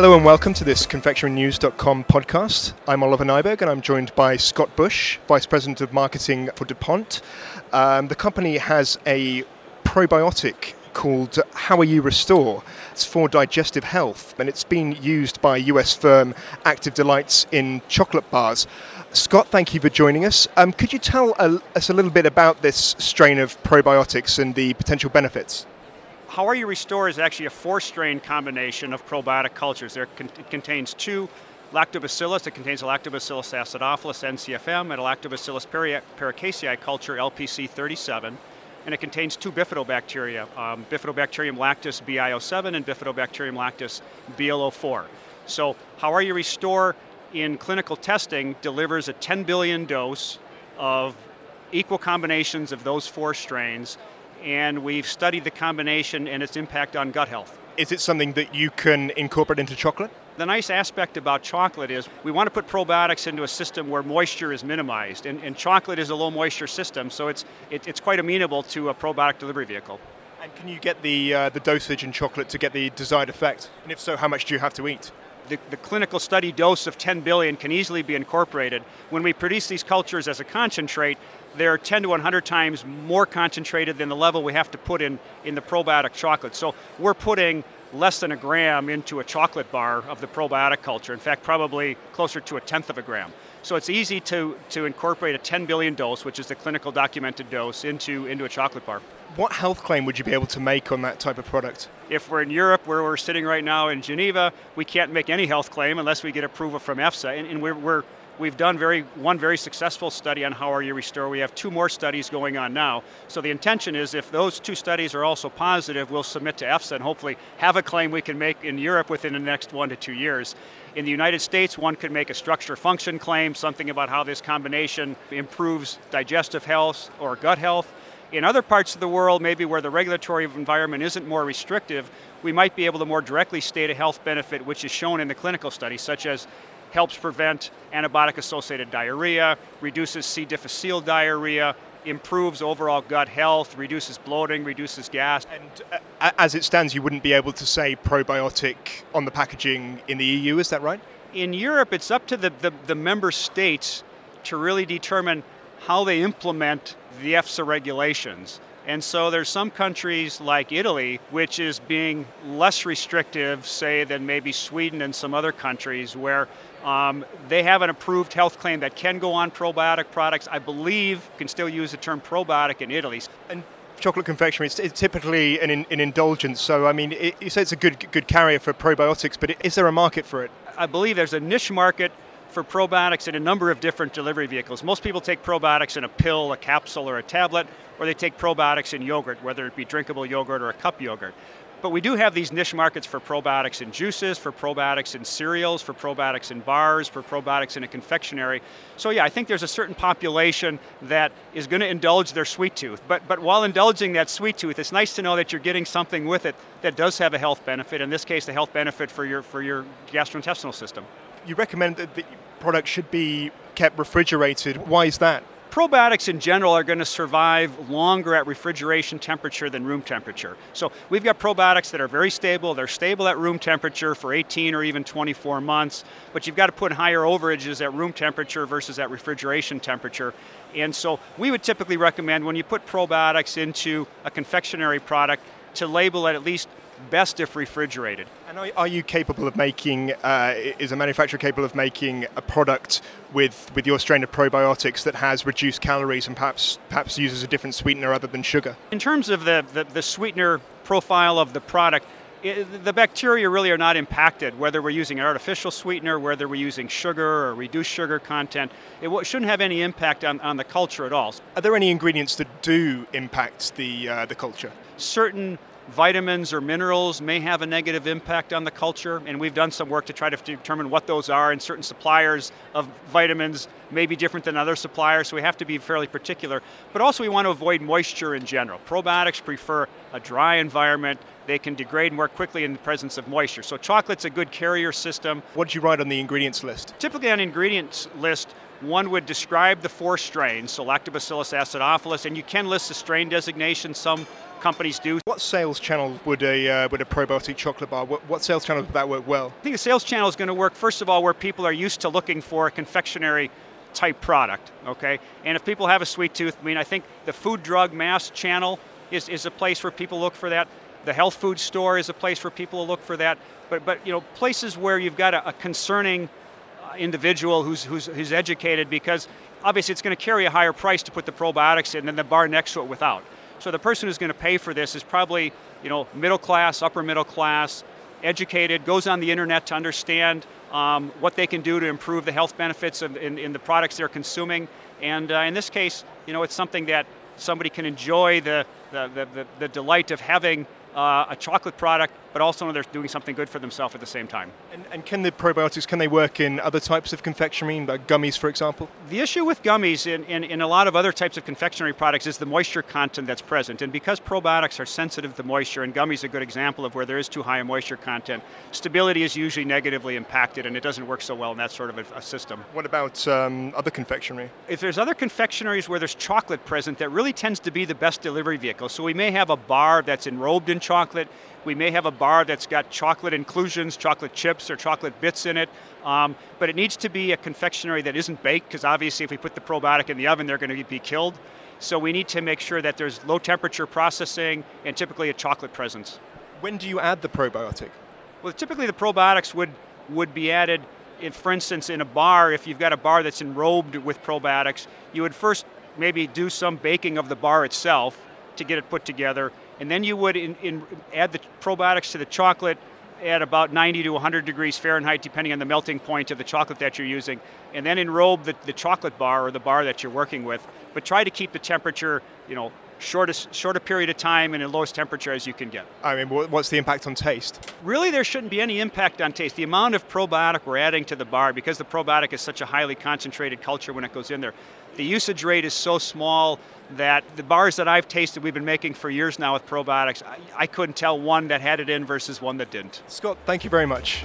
Hello and welcome to this confectionerynews.com podcast. I'm Oliver Nieburg and I'm joined by Scott Bush, Vice President of Marketing for DuPont. Um, the company has a probiotic called HOWARU Restore. It's for digestive health and it's been used by US firm Active Delights in chocolate bars. Scott, thank you for joining us. Um, could you tell us a little bit about this strain of probiotics and the potential benefits? HOWARU Restore is actually a four strain combination of probiotic cultures. There con- it contains two lactobacillus, it contains a lactobacillus acidophilus NCFM and a lactobacillus paracasei culture LPC 37 and it contains two bifidobacteria, um, Bifidobacterium lactis Bi-07 and Bifidobacterium lactis Bl-04. So, HOWARU Restore in clinical testing delivers a 10 billion dose of equal combinations of those four strains and we've studied the combination and its impact on gut health. Is it something that you can incorporate into chocolate? The nice aspect about chocolate is we want to put probiotics into a system where moisture is minimized, and, and chocolate is a low moisture system, so it's, it, it's quite amenable to a probiotic delivery vehicle. And can you get the, uh, the dosage in chocolate to get the desired effect? And if so, how much do you have to eat? The, the, clinical study dose of 10 billion can easily be incorporated. When we produce these cultures as a concentrate, they're 10 to 100 times more concentrated than the level we have to put in in the probiotic chocolate. So we're putting less than a gram into a chocolate bar of the probiotic culture. In fact, probably closer to a tenth of a gram. So it's easy to, to incorporate a 10 billion dose, which is the clinical documented dose, into, into a chocolate bar. What health claim would you be able to make on that type of product? If we're in Europe, where we're sitting right now in Geneva, we can't make any health claim unless we get approval from EFSA. And, and we're, we're We've done very one very successful study on HOWARU Restore. We have two more studies going on now. So the intention is if those two studies are also positive, we'll submit to EFSA and hopefully have a claim we can make in Europe within the next one to two years. In the United States, one could make a structure function claim, something about how this combination improves digestive health or gut health. In other parts of the world, maybe where the regulatory environment isn't more restrictive, we might be able to more directly state a health benefit which is shown in the clinical study, such as helps prevent antibiotic associated diarrhea, reduces C. difficile diarrhea, improves overall gut health, reduces bloating, reduces gas. And uh, as it stands, you wouldn't be able to say probiotic on the packaging in the EU, is that right? In Europe, it's up to the, the, the member states to really determine how they implement the EFSA regulations. And so there's some countries like Italy, which is being less restrictive, say, than maybe Sweden and some other countries, where um, they have an approved health claim that can go on probiotic products. I believe can still use the term probiotic in Italy. And chocolate confectionery it's, it's typically an, an, indulgence. So I mean, it, you say it's a good good carrier for probiotics, but is there a market for it? I believe there's a niche market for probiotics in a number of different delivery vehicles. Most people take probiotics in a pill, a capsule, or a tablet, or they take probiotics in yogurt, whether it be drinkable yogurt or a cup yogurt. But we do have these niche markets for probiotics in juices, for probiotics in cereals, for probiotics in bars, for probiotics in a confectionery. So yeah, I think there's a certain population that is going to indulge their sweet tooth. But but while indulging that sweet tooth, it's nice to know that you're getting something with it that does have a health benefit. In this case, the health benefit for your for your gastrointestinal system you recommend that product should be kept refrigerated. Why is that? Probiotics in general are going to survive longer at refrigeration temperature than room temperature. So we've got probiotics that are very stable. They're stable at room temperature for 18 or even 24 months, but you've got to put higher overages at room temperature versus at refrigeration temperature. And so we would typically recommend when you put probiotics into a confectionery product to label it at least best if refrigerated. And are, you capable of making, uh, is a manufacturer capable of making a product with, with your strain of probiotics that has reduced calories and perhaps, perhaps uses a different sweetener other than sugar? In terms of the, the, the sweetener profile of the product, it, the bacteria really are not impacted, whether we're using an artificial sweetener, whether we're using sugar or reduced sugar content. It shouldn't have any impact on, on the culture at all. Are there any ingredients that do impact the, uh, the culture? Certain vitamins or minerals may have a negative impact on the culture, and we've done some work to try to determine what those are, and certain suppliers of vitamins may be different than other suppliers, so we have to be fairly particular. But also, we want to avoid moisture in general. Probiotics prefer a dry environment. They can degrade more quickly in the presence of moisture. So, chocolate's a good carrier system. What did you write on the ingredients list? Typically, on ingredients list, one would describe the four strains, so Lactobacillus acidophilus, and you can list the strain designation. Some companies do. What sales channel would a uh, would a probiotic chocolate bar? What, what sales channel would that work well? I think the sales channel is going to work first of all where people are used to looking for a confectionery type product. Okay, and if people have a sweet tooth, I mean, I think the food, drug, mass channel is, is a place where people look for that. The health food store is a place where people look for that. But but you know, places where you've got a, a concerning uh, individual who's, who's who's educated because obviously it's going to carry a higher price to put the probiotics in than the bar next to it without. So the person who's going to pay for this is probably, you know, middle class, upper middle class, educated, goes on the internet to understand um, what they can do to improve the health benefits of, in, in the products they're consuming. And uh, in this case, you know, it's something that somebody can enjoy the, the, the, the, delight of having uh, a chocolate product, but also know they're doing something good for themselves at the same time. And, and, can the probiotics can they work in other types of confectionery, like gummies, for example? The issue with gummies in, in, in, a lot of other types of confectionery products is the moisture content that's present. And because probiotics are sensitive to moisture, and gummies are a good example of where there is too high a moisture content, stability is usually negatively impacted, and it doesn't work so well in that sort of a, a system. What about um, other confectionery? If there's other confectionaries where there's chocolate present, that really tends to be the best delivery vehicle. So we may have a bar that's enrobed in chocolate. We may have a bar that's got chocolate inclusions, chocolate chips or chocolate bits in it, um, but it needs to be a confectionery that isn't baked because obviously if we put the probiotic in the oven, they're going to be killed. So we need to make sure that there's low temperature processing and typically a chocolate presence. When do you add the probiotic? Well, typically the probiotics would, would be added, if, for instance, in a bar, if you've got a bar that's enrobed with probiotics, you would first maybe do some baking of the bar itself to get it put together and then you would in, in add the probiotics to the chocolate at about 90 to 100 degrees Fahrenheit, depending on the melting point of the chocolate that you're using, and then enrobe the, the chocolate bar or the bar that you're working with. But try to keep the temperature, you know, shortest short a period of time and in lowest temperature as you can get. I mean, what's the impact on taste? Really, there shouldn't be any impact on taste. The amount of probiotic we're adding to the bar, because the probiotic is such a highly concentrated culture when it goes in there, the usage rate is so small that the bars that I've tasted, we've been making for years now with probiotics, I, I couldn't tell one that had it in versus one that didn't. Scott, thank you very much.